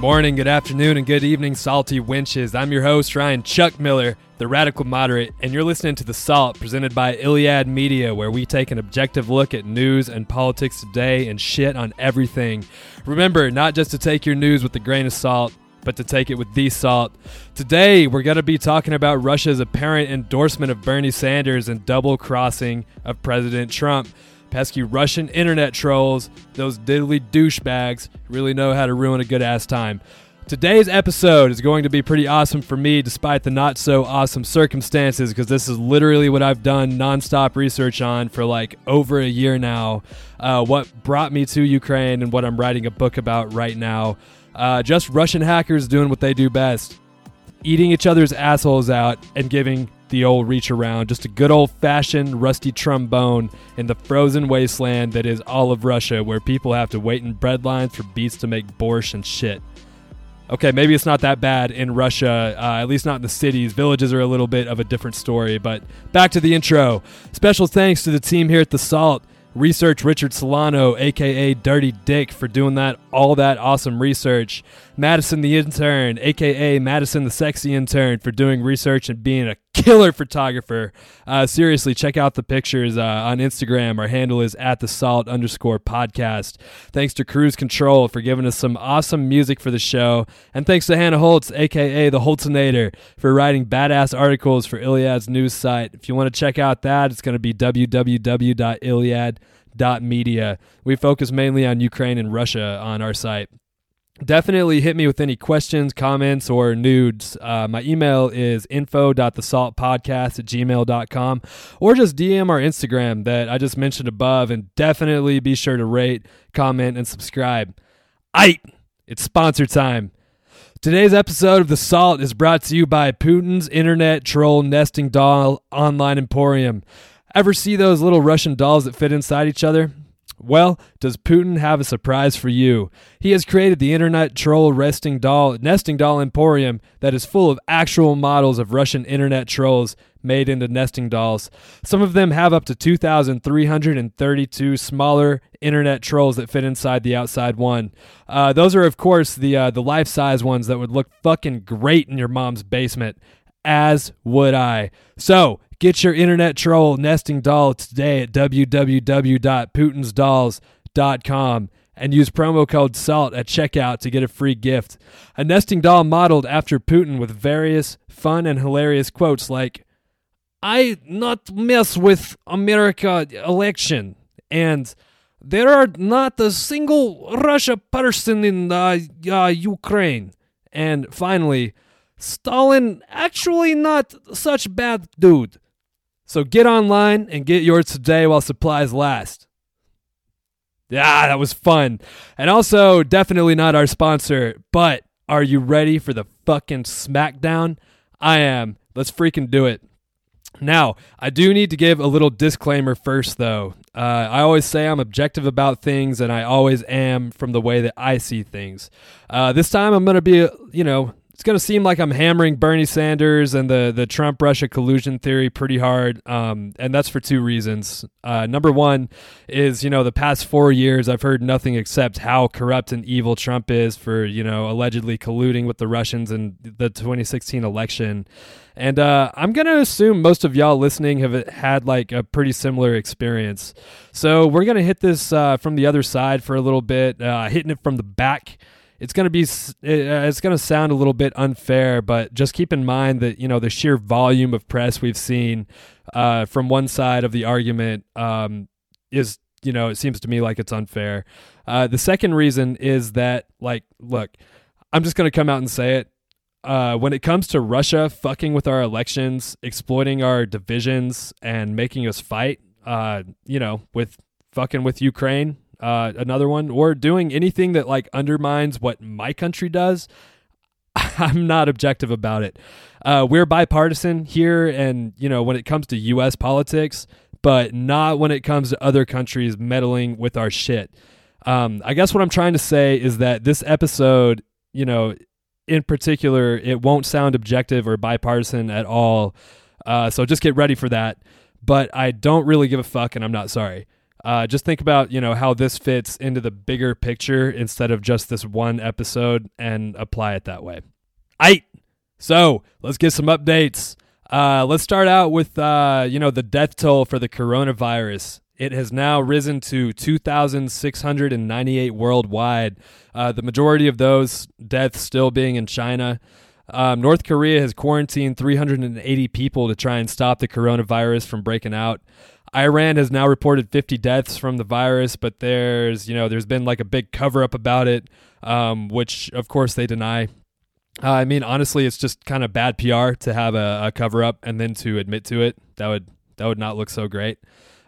morning, good afternoon, and good evening, salty wenches. I'm your host, Ryan Chuck Miller, the radical moderate, and you're listening to The Salt, presented by Iliad Media, where we take an objective look at news and politics today and shit on everything. Remember, not just to take your news with a grain of salt, but to take it with the salt. Today, we're going to be talking about Russia's apparent endorsement of Bernie Sanders and double crossing of President Trump. Pesky Russian internet trolls, those diddly douchebags, really know how to ruin a good ass time. Today's episode is going to be pretty awesome for me, despite the not so awesome circumstances, because this is literally what I've done nonstop research on for like over a year now. Uh, what brought me to Ukraine and what I'm writing a book about right now. Uh, just Russian hackers doing what they do best eating each other's assholes out and giving the old reach around. Just a good old fashioned rusty trombone in the frozen wasteland that is all of Russia, where people have to wait in bread lines for beets to make borscht and shit. Okay, maybe it's not that bad in Russia, uh, at least not in the cities. Villages are a little bit of a different story. But back to the intro. Special thanks to the team here at The Salt. Research Richard Solano, aka Dirty Dick, for doing that all that awesome research. Madison the intern, aka Madison the sexy intern, for doing research and being a killer photographer. Uh, seriously, check out the pictures uh, on Instagram. Our handle is at the salt underscore podcast. Thanks to Cruise Control for giving us some awesome music for the show. And thanks to Hannah Holtz, aka the Holtzinator, for writing badass articles for Iliad's news site. If you want to check out that, it's going to be www.iliad.media. We focus mainly on Ukraine and Russia on our site definitely hit me with any questions, comments, or nudes. Uh, my email is info.thesaltpodcast at gmail.com or just DM our Instagram that I just mentioned above and definitely be sure to rate, comment, and subscribe. Aight! It's sponsor time. Today's episode of The Salt is brought to you by Putin's Internet Troll Nesting Doll Online Emporium. Ever see those little Russian dolls that fit inside each other? Well, does Putin have a surprise for you? He has created the internet troll resting doll nesting doll emporium that is full of actual models of Russian internet trolls made into nesting dolls. Some of them have up to 2,332 smaller internet trolls that fit inside the outside one. Uh, those are, of course, the uh, the life size ones that would look fucking great in your mom's basement. As would I. So Get your internet troll nesting doll today at www.putinsdolls.com and use promo code SALT at checkout to get a free gift. A nesting doll modeled after Putin with various fun and hilarious quotes like, I not mess with America election and there are not a single Russia person in uh, uh, Ukraine. And finally, Stalin actually not such bad dude. So get online and get yours today while supplies last. Yeah, that was fun. And also, definitely not our sponsor, but are you ready for the fucking smackdown? I am. Let's freaking do it. Now, I do need to give a little disclaimer first, though. Uh, I always say I'm objective about things, and I always am from the way that I see things. Uh, this time, I'm going to be, you know, it's going to seem like I'm hammering Bernie Sanders and the, the Trump Russia collusion theory pretty hard. Um, and that's for two reasons. Uh, number one is, you know, the past four years, I've heard nothing except how corrupt and evil Trump is for, you know, allegedly colluding with the Russians in the 2016 election. And uh, I'm going to assume most of y'all listening have had like a pretty similar experience. So we're going to hit this uh, from the other side for a little bit, uh, hitting it from the back it's going to be it's going to sound a little bit unfair, but just keep in mind that you know the sheer volume of press we've seen uh, from one side of the argument um, is you know it seems to me like it's unfair. Uh, the second reason is that like look, I'm just going to come out and say it. Uh, when it comes to Russia fucking with our elections, exploiting our divisions, and making us fight, uh, you know, with fucking with Ukraine, uh, another one, or doing anything that like undermines what my country does, I'm not objective about it. Uh, we're bipartisan here, and you know when it comes to U.S. politics, but not when it comes to other countries meddling with our shit. Um, I guess what I'm trying to say is that this episode, you know, in particular, it won't sound objective or bipartisan at all. Uh, so just get ready for that. But I don't really give a fuck, and I'm not sorry. Uh, just think about you know how this fits into the bigger picture instead of just this one episode, and apply it that way. I so let's get some updates. Uh, let's start out with uh, you know the death toll for the coronavirus. It has now risen to 2,698 worldwide. Uh, the majority of those deaths still being in China. Um, North Korea has quarantined 380 people to try and stop the coronavirus from breaking out. Iran has now reported 50 deaths from the virus, but there's you know there's been like a big cover up about it, um, which of course they deny. Uh, I mean, honestly, it's just kind of bad PR to have a, a cover up and then to admit to it. That would that would not look so great.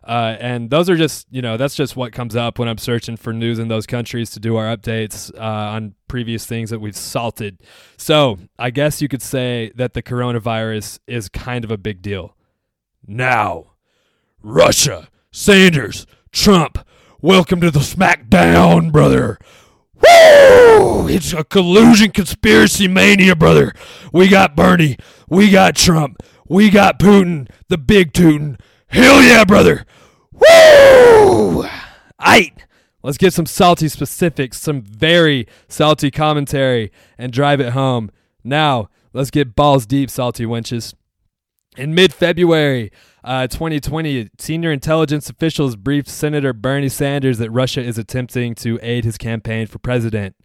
Uh, and those are just, you know, that's just what comes up when I'm searching for news in those countries to do our updates uh, on previous things that we've salted. So I guess you could say that the coronavirus is kind of a big deal. Now, Russia, Sanders, Trump, welcome to the SmackDown, brother. Woo! It's a collusion conspiracy mania, brother. We got Bernie, we got Trump, we got Putin, the big Tootin'. Hell yeah, brother. Woo! Aight. Let's get some salty specifics, some very salty commentary, and drive it home. Now, let's get balls deep, salty wenches. In mid February, uh, 2020, senior intelligence officials briefed Senator Bernie Sanders that Russia is attempting to aid his campaign for president.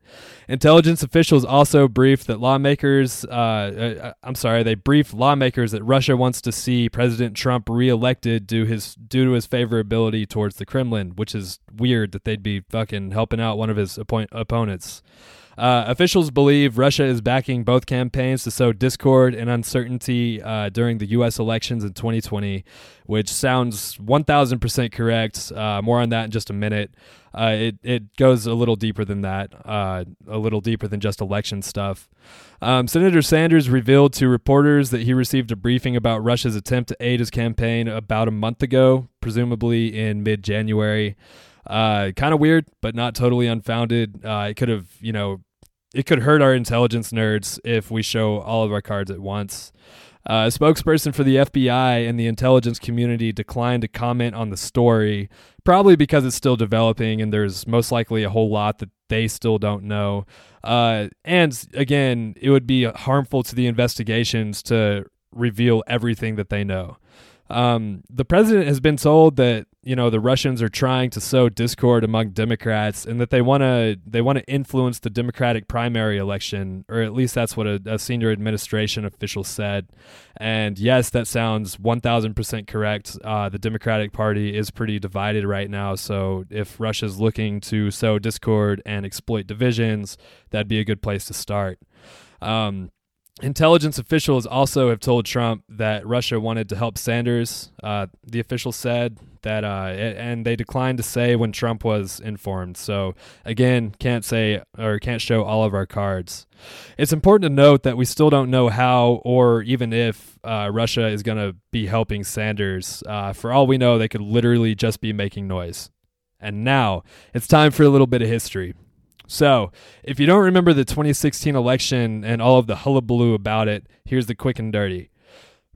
Intelligence officials also briefed that lawmakers, uh, uh, I'm sorry, they briefed lawmakers that Russia wants to see President Trump reelected due his due to his favorability towards the Kremlin, which is weird that they'd be fucking helping out one of his appoint- opponents. Uh, officials believe Russia is backing both campaigns to sow discord and uncertainty uh, during the U.S. elections in 2020, which sounds 1,000% correct. Uh, more on that in just a minute. Uh, it, it goes a little deeper than that, uh, a little deeper than just election stuff. Um, Senator Sanders revealed to reporters that he received a briefing about Russia's attempt to aid his campaign about a month ago, presumably in mid January. Uh, kind of weird, but not totally unfounded. Uh, it could have, you know, it could hurt our intelligence nerds if we show all of our cards at once. Uh, a spokesperson for the FBI and the intelligence community declined to comment on the story, probably because it's still developing and there's most likely a whole lot that they still don't know. Uh, and again, it would be harmful to the investigations to reveal everything that they know. Um, the president has been told that you know the Russians are trying to sow discord among Democrats and that they want to they want to influence the Democratic primary election, or at least that's what a, a senior administration official said. And yes, that sounds one thousand percent correct. Uh, the Democratic Party is pretty divided right now, so if Russia's looking to sow discord and exploit divisions, that'd be a good place to start. Um, Intelligence officials also have told Trump that Russia wanted to help Sanders. Uh, the official said that, uh, and they declined to say when Trump was informed. So again, can't say or can't show all of our cards. It's important to note that we still don't know how or even if uh, Russia is going to be helping Sanders. Uh, for all we know, they could literally just be making noise. And now it's time for a little bit of history. So, if you don't remember the 2016 election and all of the hullabaloo about it, here's the quick and dirty.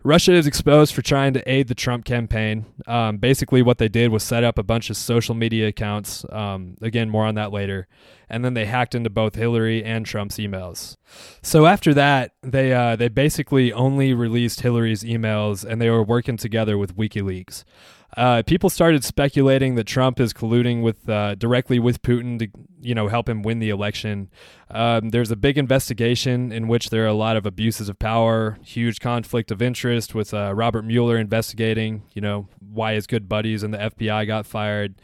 Russia is exposed for trying to aid the Trump campaign. Um, basically, what they did was set up a bunch of social media accounts. Um, again, more on that later. And then they hacked into both Hillary and Trump's emails. So after that, they uh, they basically only released Hillary's emails, and they were working together with WikiLeaks. Uh, people started speculating that Trump is colluding with uh, directly with Putin to, you know, help him win the election. Um, there's a big investigation in which there are a lot of abuses of power, huge conflict of interest with uh, Robert Mueller investigating, you know, why his good buddies and the FBI got fired.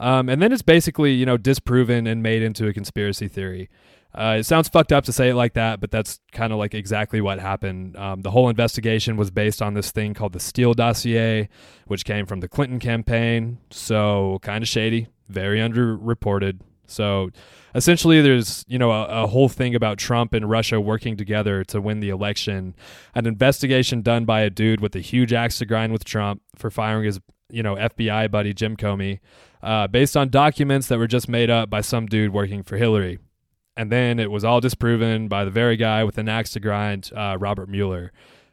Um, and then it's basically, you know, disproven and made into a conspiracy theory. Uh, it sounds fucked up to say it like that, but that's kind of like exactly what happened. Um, the whole investigation was based on this thing called the Steele dossier, which came from the Clinton campaign. So kind of shady, very underreported. So essentially, there's you know a, a, whole thing about Trump and Russia working together to win the election. An investigation done by a dude with a huge axe to grind with Trump for firing his you know FBI buddy Jim Comey, uh, based on documents that were just made up by some dude working for Hillary and then it was all disproven by the very guy with an axe to grind, uh, Robert Mueller.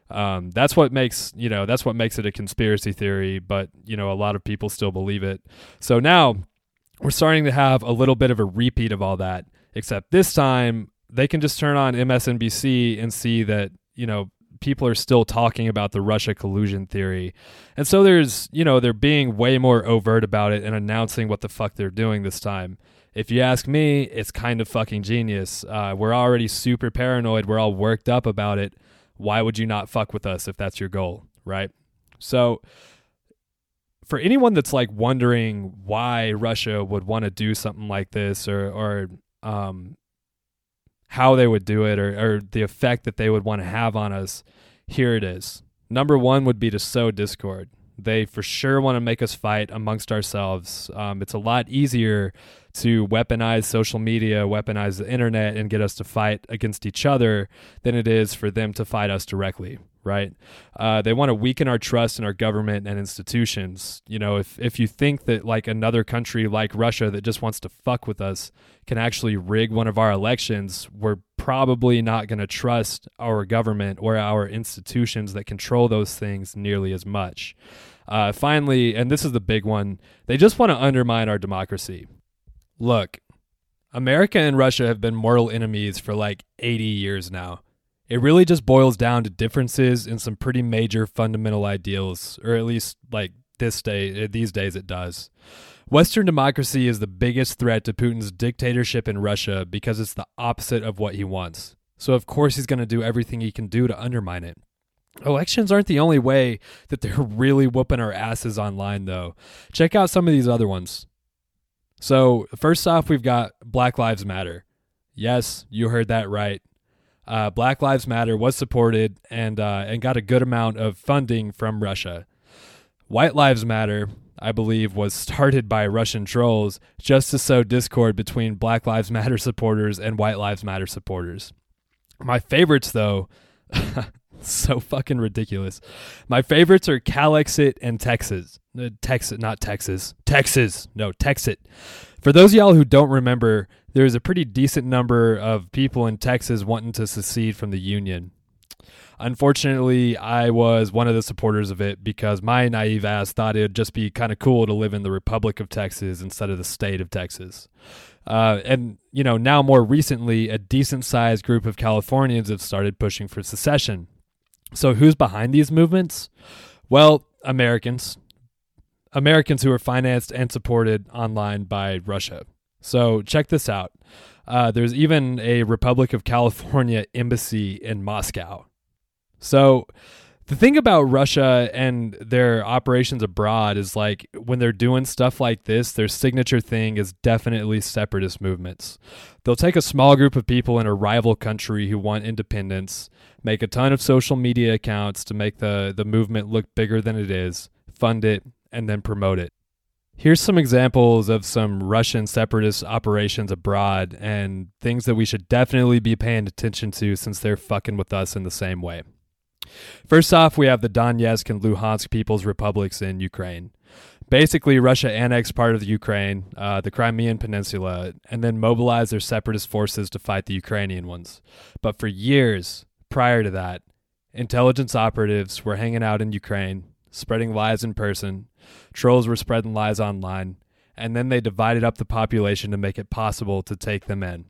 Um, that's what makes you know that's what makes it a conspiracy theory, but you know a lot of people still believe it. So now we're starting to have a little bit of a repeat of all that, except this time they can just turn on MSNBC and see that you know people are still talking about the Russia collusion theory. And so there's, you know, they're being way more overt about it and announcing what the fuck they're doing this time. If you ask me, it's kind of fucking genius. Uh, we're already super paranoid. We're all worked up about it why would you not fuck with us if that's your goal, right? So, for anyone that's like wondering why Russia would want to do something like this or, or, um, how they would do it or, or the effect that they would want to have on us, here it is. Number one would be to sow discord. They for sure want to make us fight amongst ourselves. Um, it's a lot easier to weaponize social media, weaponize the internet, and get us to fight against each other than it is for them to fight us directly right? Uh, they want to weaken our trust in our government and institutions. You know, if if you think that like another country like Russia that just wants to fuck with us can actually rig one of our elections, we're probably not going to trust our government or our institutions that control those things nearly as much. Uh, finally, and this is the big one, they just want to undermine our democracy. Look, America and Russia have been mortal enemies for like 80 years now. It really just boils down to differences in some pretty major fundamental ideals, or at least like this day eh, these days it does. Western democracy is the biggest threat to Putin's dictatorship in Russia because it's the opposite of what he wants. So of course he's going to do everything he can do to undermine it. Elections aren't the only way that they're really whooping our asses online, though. Check out some of these other ones. So, first off, we've got Black Lives Matter. Yes, you heard that right. Uh, Black Lives Matter was supported and uh, and got a good amount of funding from Russia. White Lives Matter, I believe, was started by Russian trolls just to sow discord between Black Lives Matter supporters and White Lives Matter supporters. My favorites, though, so fucking ridiculous. My favorites are Calexit and Texas. Uh, Texas, not Texas. Texas. No, Texit. For those y'all who don't remember, there's a pretty decent number of people in Texas wanting to secede from the Union. Unfortunately, I was one of the supporters of it because my naive ass thought it'd just be kind of cool to live in the Republic of Texas instead of the state of Texas. Uh, and, you know, now more recently, a decent sized group of Californians have started pushing for secession. So, who's behind these movements? Well, Americans. Americans who are financed and supported online by Russia. So, check this out. Uh, there's even a Republic of California embassy in Moscow. So, the thing about Russia and their operations abroad is like when they're doing stuff like this, their signature thing is definitely separatist movements. They'll take a small group of people in a rival country who want independence, make a ton of social media accounts to make the, the movement look bigger than it is, fund it, and then promote it. Here's some examples of some Russian separatist operations abroad and things that we should definitely be paying attention to since they're fucking with us in the same way. First off, we have the Donetsk and Luhansk People's Republics in Ukraine. Basically, Russia annexed part of the Ukraine, uh, the Crimean Peninsula, and then mobilized their separatist forces to fight the Ukrainian ones. But for years prior to that, intelligence operatives were hanging out in Ukraine, spreading lies in person, trolls were spreading lies online, and then they divided up the population to make it possible to take them in.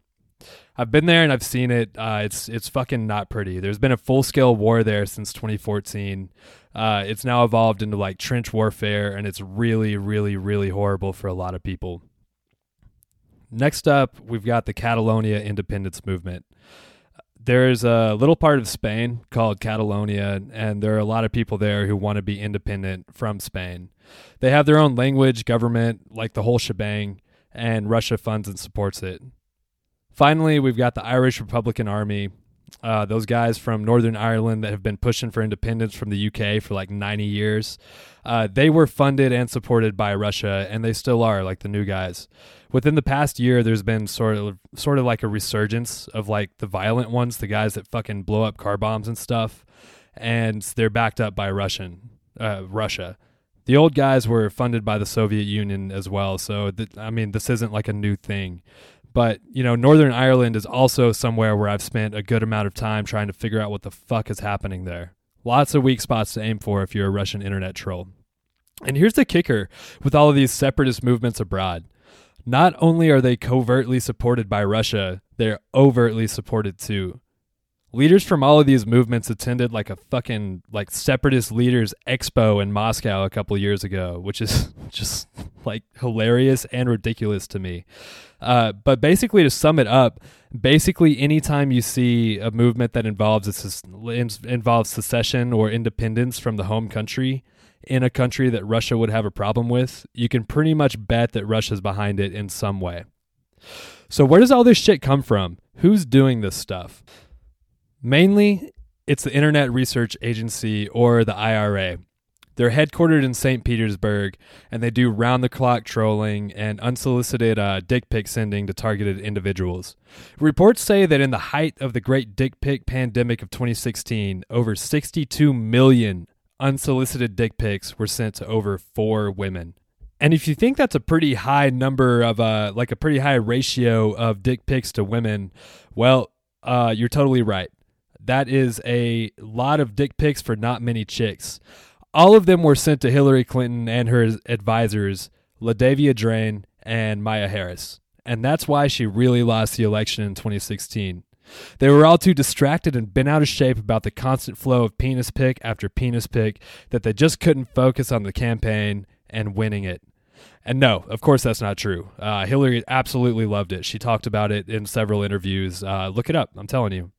I've been there and I've seen it. Uh, it's it's fucking not pretty. There's been a full scale war there since 2014. Uh, it's now evolved into like trench warfare, and it's really, really, really horrible for a lot of people. Next up, we've got the Catalonia independence movement. There's a little part of Spain called Catalonia, and there are a lot of people there who want to be independent from Spain. They have their own language, government, like the whole shebang, and Russia funds and supports it. Finally, we've got the Irish Republican Army. Uh, those guys from Northern Ireland that have been pushing for independence from the UK for like 90 years. Uh, they were funded and supported by Russia, and they still are, like the new guys. Within the past year, there's been sort of sort of like a resurgence of like the violent ones, the guys that fucking blow up car bombs and stuff, and they're backed up by Russian uh, Russia. The old guys were funded by the Soviet Union as well, so th- I mean, this isn't like a new thing. But, you know, Northern Ireland is also somewhere where I've spent a good amount of time trying to figure out what the fuck is happening there. Lots of weak spots to aim for if you're a Russian internet troll. And here's the kicker with all of these separatist movements abroad. Not only are they covertly supported by Russia, they're overtly supported too. Leaders from all of these movements attended like a fucking like separatist leaders expo in Moscow a couple years ago, which is just like hilarious and ridiculous to me. Uh, but basically, to sum it up, basically anytime you see a movement that involves involves secession or independence from the home country, in a country that Russia would have a problem with, you can pretty much bet that Russia's behind it in some way. So, where does all this shit come from? Who's doing this stuff? Mainly, it's the Internet Research Agency or the IRA. They're headquartered in St. Petersburg and they do round the clock trolling and unsolicited uh, dick pic sending to targeted individuals. Reports say that in the height of the great dick pic pandemic of 2016, over 62 million unsolicited dick pics were sent to over four women. And if you think that's a pretty high number of, uh, like a pretty high ratio of dick pics to women, well, uh, you're totally right. That is a lot of dick pics for not many chicks. All of them were sent to Hillary Clinton and her advisors, LaDavia Drane and Maya Harris. And that's why she really lost the election in 2016. They were all too distracted and bent out of shape about the constant flow of penis pic after penis pic that they just couldn't focus on the campaign and winning it. And no, of course, that's not true. Uh, Hillary absolutely loved it. She talked about it in several interviews. Uh, look it up. I'm telling you.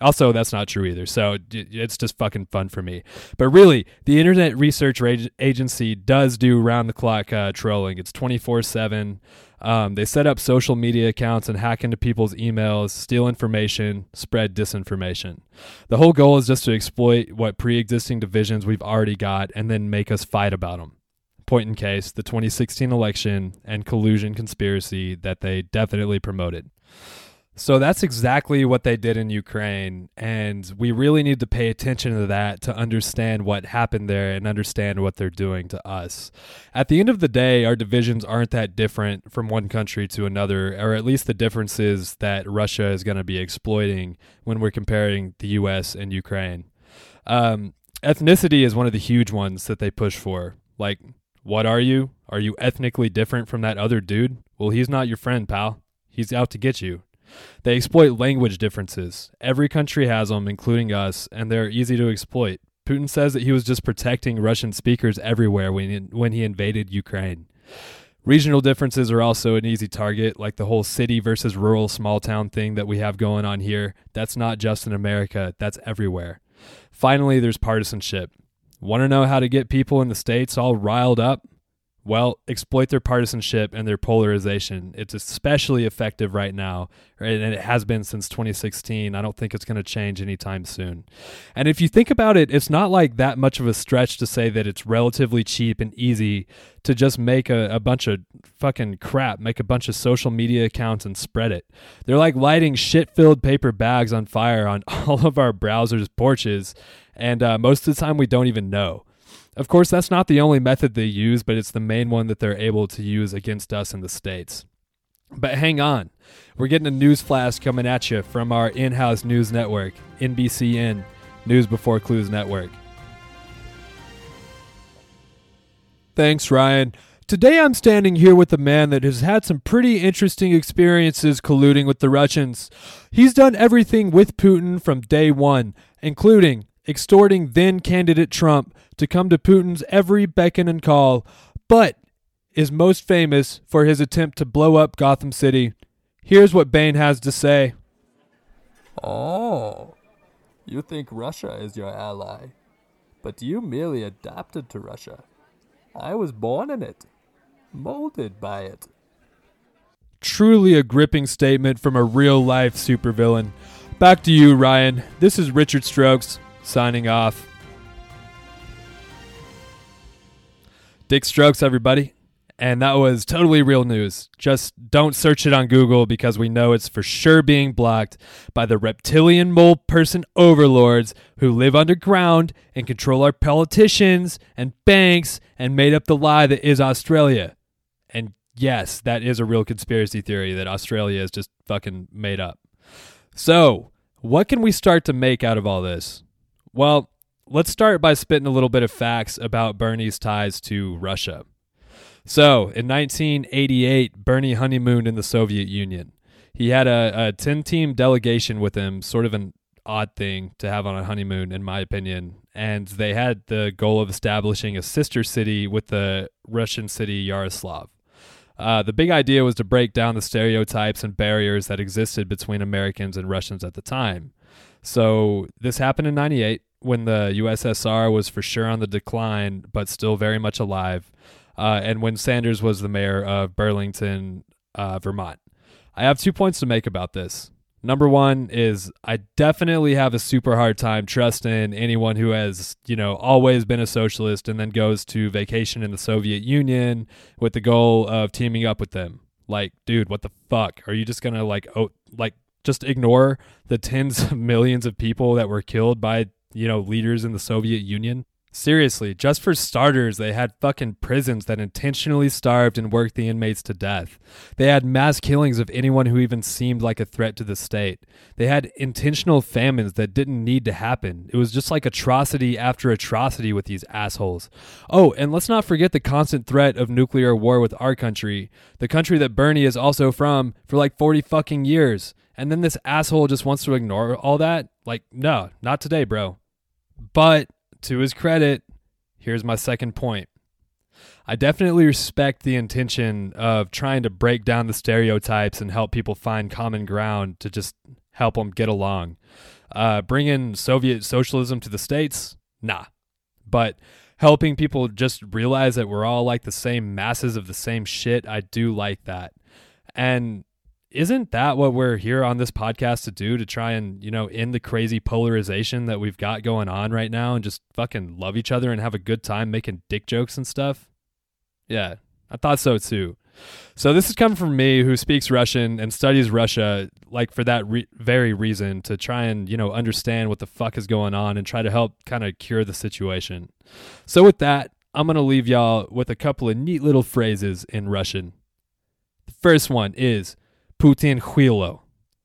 Also, that's not true either. So it's just fucking fun for me. But really, the Internet Research Agency does do round the clock uh, trolling. It's 24 7. Um, they set up social media accounts and hack into people's emails, steal information, spread disinformation. The whole goal is just to exploit what pre existing divisions we've already got and then make us fight about them. Point in case, the 2016 election and collusion conspiracy that they definitely promoted. So that's exactly what they did in Ukraine. And we really need to pay attention to that to understand what happened there and understand what they're doing to us. At the end of the day, our divisions aren't that different from one country to another, or at least the differences that Russia is going to be exploiting when we're comparing the US and Ukraine. Um, ethnicity is one of the huge ones that they push for. Like, what are you? Are you ethnically different from that other dude? Well, he's not your friend, pal. He's out to get you. They exploit language differences. Every country has them, including us, and they're easy to exploit. Putin says that he was just protecting Russian speakers everywhere when he, when he invaded Ukraine. Regional differences are also an easy target, like the whole city versus rural small town thing that we have going on here. That's not just in America, that's everywhere. Finally, there's partisanship. Want to know how to get people in the States all riled up? Well, exploit their partisanship and their polarization. It's especially effective right now, and it has been since 2016. I don't think it's going to change anytime soon. And if you think about it, it's not like that much of a stretch to say that it's relatively cheap and easy to just make a, a bunch of fucking crap, make a bunch of social media accounts and spread it. They're like lighting shit filled paper bags on fire on all of our browsers' porches, and uh, most of the time we don't even know. Of course, that's not the only method they use, but it's the main one that they're able to use against us in the States. But hang on, we're getting a news flash coming at you from our in house news network, NBCN, News Before Clues Network. Thanks, Ryan. Today I'm standing here with a man that has had some pretty interesting experiences colluding with the Russians. He's done everything with Putin from day one, including extorting then candidate Trump to come to Putin's every beckon and call, but is most famous for his attempt to blow up Gotham City. Here's what Bane has to say. Oh, you think Russia is your ally, but you merely adapted to Russia. I was born in it, molded by it. Truly a gripping statement from a real life supervillain. Back to you, Ryan. This is Richard Strokes signing off. Dick Strokes, everybody. And that was totally real news. Just don't search it on Google because we know it's for sure being blocked by the reptilian mole person overlords who live underground and control our politicians and banks and made up the lie that is Australia. And yes, that is a real conspiracy theory that Australia is just fucking made up. So, what can we start to make out of all this? Well, let's start by spitting a little bit of facts about Bernie's ties to Russia. So, in 1988, Bernie honeymooned in the Soviet Union. He had a, a 10 team delegation with him, sort of an odd thing to have on a honeymoon, in my opinion. And they had the goal of establishing a sister city with the Russian city Yaroslavl. Uh, the big idea was to break down the stereotypes and barriers that existed between Americans and Russians at the time. So, this happened in 98 when the USSR was for sure on the decline, but still very much alive, uh, and when Sanders was the mayor of Burlington, uh, Vermont. I have two points to make about this. Number one is I definitely have a super hard time trusting anyone who has, you know, always been a socialist and then goes to vacation in the Soviet Union with the goal of teaming up with them. Like, dude, what the fuck? Are you just gonna like, oh, like, just ignore the tens of millions of people that were killed by, you know, leaders in the Soviet Union? Seriously, just for starters, they had fucking prisons that intentionally starved and worked the inmates to death. They had mass killings of anyone who even seemed like a threat to the state. They had intentional famines that didn't need to happen. It was just like atrocity after atrocity with these assholes. Oh, and let's not forget the constant threat of nuclear war with our country, the country that Bernie is also from, for like 40 fucking years. And then this asshole just wants to ignore all that? Like, no, not today, bro. But to his credit, here's my second point. I definitely respect the intention of trying to break down the stereotypes and help people find common ground to just help them get along. Uh, bringing Soviet socialism to the States? Nah. But helping people just realize that we're all like the same masses of the same shit, I do like that. And isn't that what we're here on this podcast to do to try and you know end the crazy polarization that we've got going on right now and just fucking love each other and have a good time making dick jokes and stuff? Yeah i thought so too. So this is coming from me who speaks russian and studies russia like for that re- very reason to try and you know understand what the fuck is going on and try to help kind of cure the situation. So with that i'm going to leave y'all with a couple of neat little phrases in russian. The first one is Putin huilo,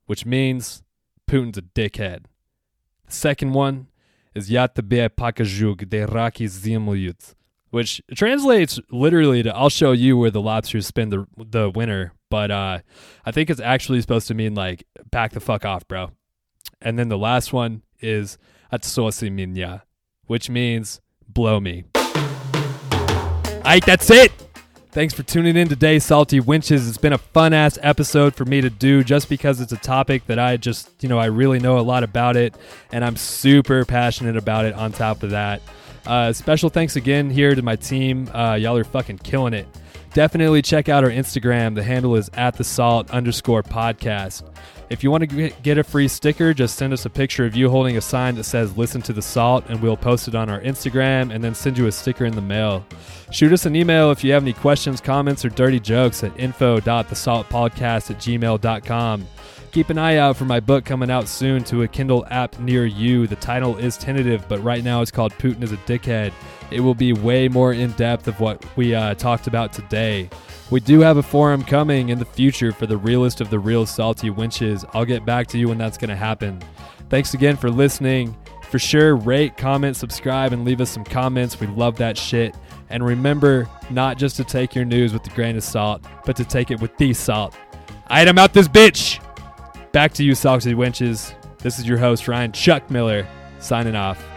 which means Putin's a dickhead. The second one is Я тебе покажу, где раки зимуют, which translates literally to I'll show you where the lobsters spend the the winter, but uh, I think it's actually supposed to mean like back the fuck off, bro. And then the last one is Atsosi minya, which means blow me. Alright, that's it. Thanks for tuning in today, Salty Wenches. It's been a fun ass episode for me to do just because it's a topic that I just, you know, I really know a lot about it and I'm super passionate about it on top of that. Uh, special thanks again here to my team. Uh, y'all are fucking killing it. Definitely check out our Instagram. The handle is at the salt underscore podcast. If you want to get a free sticker, just send us a picture of you holding a sign that says Listen to the Salt, and we'll post it on our Instagram and then send you a sticker in the mail. Shoot us an email if you have any questions, comments, or dirty jokes at info.thesaltpodcast at gmail.com. Keep an eye out for my book coming out soon to a Kindle app near you. The title is tentative, but right now it's called Putin is a Dickhead. It will be way more in depth of what we uh, talked about today. We do have a forum coming in the future for the realest of the real salty wenches. I'll get back to you when that's going to happen. Thanks again for listening. For sure, rate, comment, subscribe, and leave us some comments. We love that shit. And remember not just to take your news with a grain of salt, but to take it with the salt. Item out this bitch! Back to you, salty wenches. This is your host, Ryan Chuck Miller, signing off.